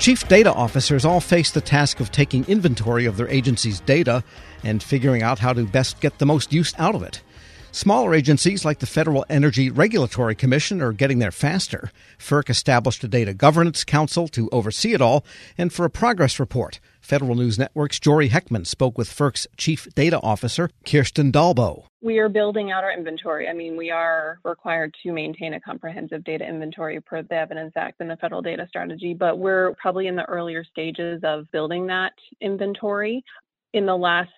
Chief data officers all face the task of taking inventory of their agency's data and figuring out how to best get the most use out of it. Smaller agencies like the Federal Energy Regulatory Commission are getting there faster. FERC established a data governance council to oversee it all and for a progress report. Federal News Network's Jory Heckman spoke with FERC's Chief Data Officer, Kirsten Dalboe. We are building out our inventory. I mean, we are required to maintain a comprehensive data inventory per the Evidence Act and the Federal Data Strategy, but we're probably in the earlier stages of building that inventory. In the last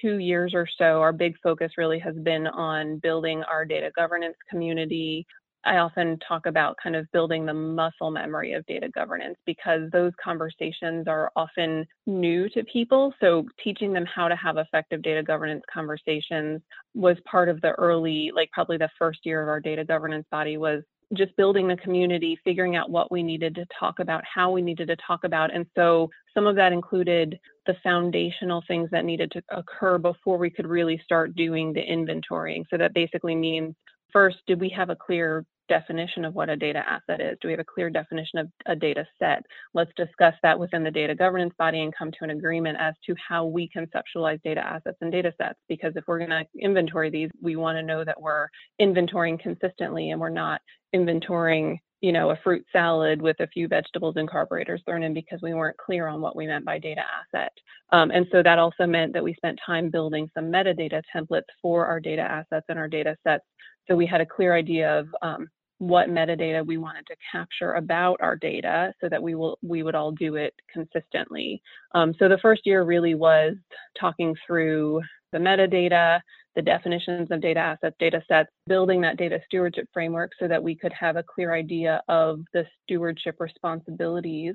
two years or so, our big focus really has been on building our data governance community. I often talk about kind of building the muscle memory of data governance because those conversations are often new to people. So, teaching them how to have effective data governance conversations was part of the early, like probably the first year of our data governance body was just building the community, figuring out what we needed to talk about, how we needed to talk about. And so some of that included the foundational things that needed to occur before we could really start doing the inventorying. So that basically means first, did we have a clear definition of what a data asset is? Do we have a clear definition of a data set? Let's discuss that within the data governance body and come to an agreement as to how we conceptualize data assets and data sets. Because if we're going to inventory these, we want to know that we're inventorying consistently and we're not inventorying you know, a fruit salad with a few vegetables and carburetors thrown in because we weren't clear on what we meant by data asset. Um, and so that also meant that we spent time building some metadata templates for our data assets and our data sets. So we had a clear idea of um, what metadata we wanted to capture about our data so that we will we would all do it consistently. Um, so the first year really was talking through the metadata, the definitions of data assets, data sets, building that data stewardship framework so that we could have a clear idea of the stewardship responsibilities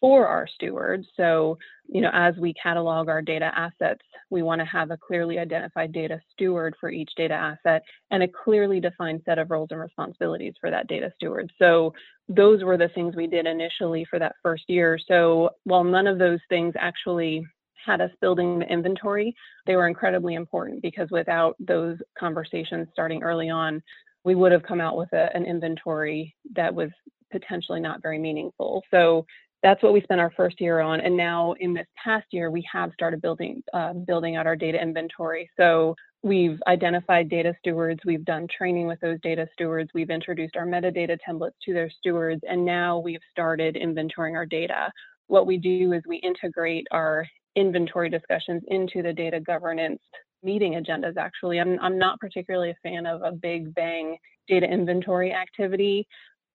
for our stewards. So, you know, as we catalog our data assets, we want to have a clearly identified data steward for each data asset and a clearly defined set of roles and responsibilities for that data steward. So, those were the things we did initially for that first year. So, while none of those things actually had us building the inventory, they were incredibly important because without those conversations starting early on, we would have come out with a, an inventory that was potentially not very meaningful. So that's what we spent our first year on. And now in this past year, we have started building uh, building out our data inventory. So we've identified data stewards, we've done training with those data stewards, we've introduced our metadata templates to their stewards, and now we've started inventorying our data. What we do is we integrate our inventory discussions into the data governance meeting agendas actually i'm, I'm not particularly a fan of a big bang data inventory activity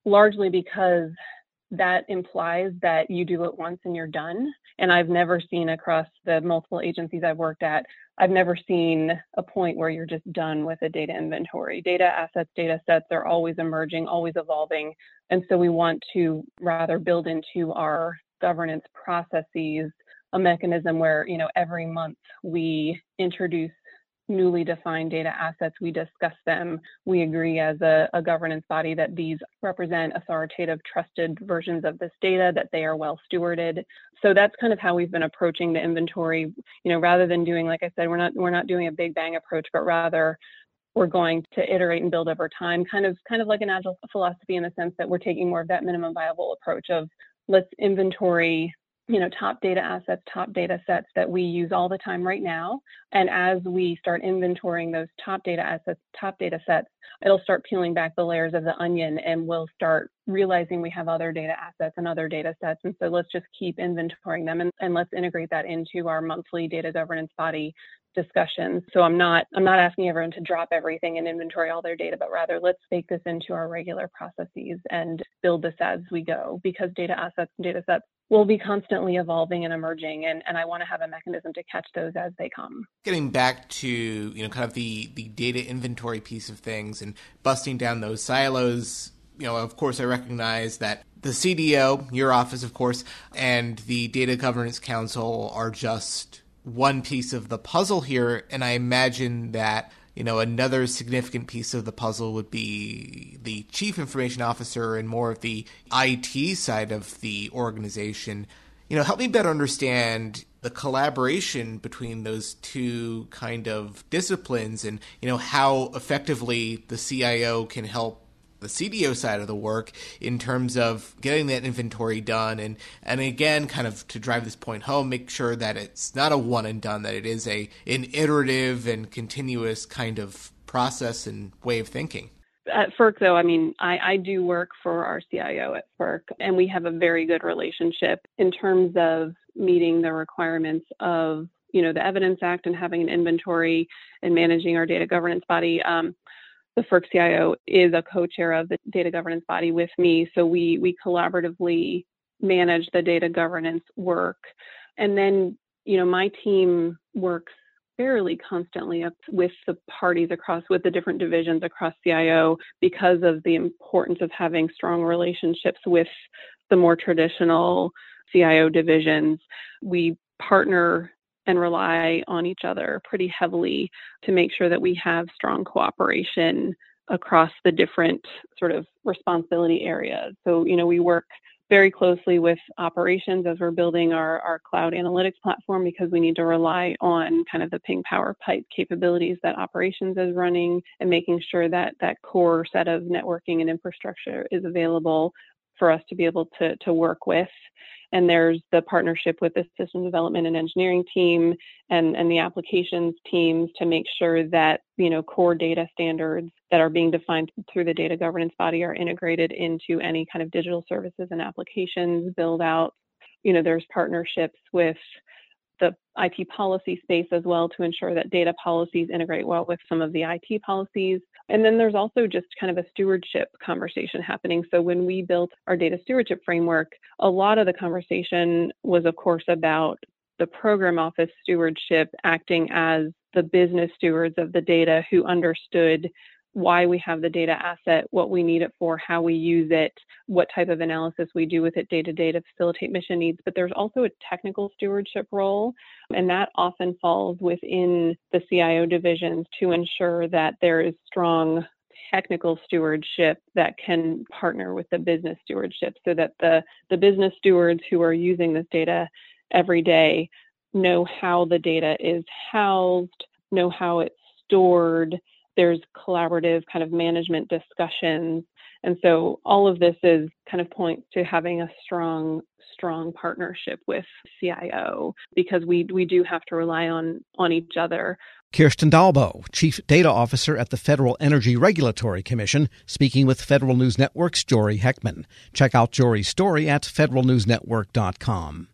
largely because that implies that you do it once and you're done. And I've never seen across the multiple agencies I've worked at, I've never seen a point where you're just done with a data inventory. Data assets, data sets are always emerging, always evolving. And so we want to rather build into our governance processes a mechanism where, you know, every month we introduce newly defined data assets, we discuss them. We agree as a, a, governance body that these represent authoritative, trusted versions of this data, that they are well stewarded. So that's kind of how we've been approaching the inventory. You know, rather than doing, like I said, we're not we're not doing a big bang approach, but rather we're going to iterate and build over time, kind of kind of like an agile philosophy in the sense that we're taking more of that minimum viable approach of let's inventory you know, top data assets, top data sets that we use all the time right now. And as we start inventorying those top data assets, top data sets, it'll start peeling back the layers of the onion and we'll start realizing we have other data assets and other data sets. And so let's just keep inventorying them and, and let's integrate that into our monthly data governance body discussions. So I'm not I'm not asking everyone to drop everything and inventory all their data, but rather let's bake this into our regular processes and build this as we go because data assets and data sets will be constantly evolving and emerging and, and I want to have a mechanism to catch those as they come. Getting back to, you know, kind of the, the data inventory piece of things and busting down those silos, you know, of course I recognize that the CDO, your office of course, and the Data Governance Council are just one piece of the puzzle here, and I imagine that you know another significant piece of the puzzle would be the chief information officer and more of the IT side of the organization. You know, help me better understand the collaboration between those two kind of disciplines and you know how effectively the CIO can help the CDO side of the work in terms of getting that inventory done and and again kind of to drive this point home make sure that it's not a one and done that it is a an iterative and continuous kind of process and way of thinking at FERC, though, I mean, I, I, do work for our CIO at FERC, and we have a very good relationship in terms of meeting the requirements of, you know, the Evidence Act and having an inventory and managing our data governance body. Um, the FERC CIO is a co-chair of the data governance body with me, so we we collaboratively manage the data governance work, and then you know my team works fairly constantly up with the parties across with the different divisions across CIO because of the importance of having strong relationships with the more traditional CIO divisions. We partner and rely on each other pretty heavily to make sure that we have strong cooperation across the different sort of responsibility areas. So, you know, we work very closely with operations as we're building our, our cloud analytics platform because we need to rely on kind of the ping power pipe capabilities that operations is running and making sure that that core set of networking and infrastructure is available for us to be able to, to work with. And there's the partnership with the system development and engineering team and, and the applications teams to make sure that you know core data standards that are being defined through the data governance body are integrated into any kind of digital services and applications build out. You know there's partnerships with the IT policy space as well to ensure that data policies integrate well with some of the IT policies. And then there's also just kind of a stewardship conversation happening. So when we built our data stewardship framework, a lot of the conversation was, of course, about the program office stewardship acting as the business stewards of the data who understood why we have the data asset, what we need it for, how we use it, what type of analysis we do with it day to day to facilitate mission needs. But there's also a technical stewardship role, and that often falls within the CIO divisions to ensure that there is strong technical stewardship that can partner with the business stewardship so that the, the business stewards who are using this data every day know how the data is housed, know how it's stored, there's collaborative kind of management discussions. And so all of this is kind of points to having a strong, strong partnership with CIO because we we do have to rely on on each other. Kirsten Dalboe, Chief Data Officer at the Federal Energy Regulatory Commission, speaking with Federal News Network's Jory Heckman. Check out Jory's story at federalnewsnetwork.com.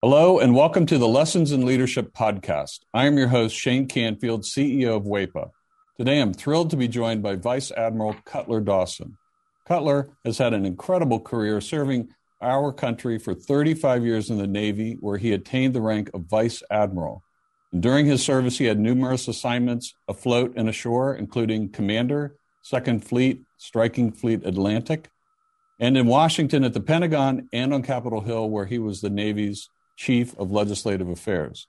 Hello, and welcome to the Lessons in Leadership podcast. I am your host, Shane Canfield, CEO of WAEPA. Today, I'm thrilled to be joined by Vice Admiral Cutler Dawson. Cutler has had an incredible career serving our country for 35 years in the Navy, where he attained the rank of Vice Admiral. And during his service, he had numerous assignments afloat and ashore, including Commander, Second Fleet, Striking Fleet Atlantic, and in Washington at the Pentagon and on Capitol Hill, where he was the Navy's Chief of Legislative Affairs.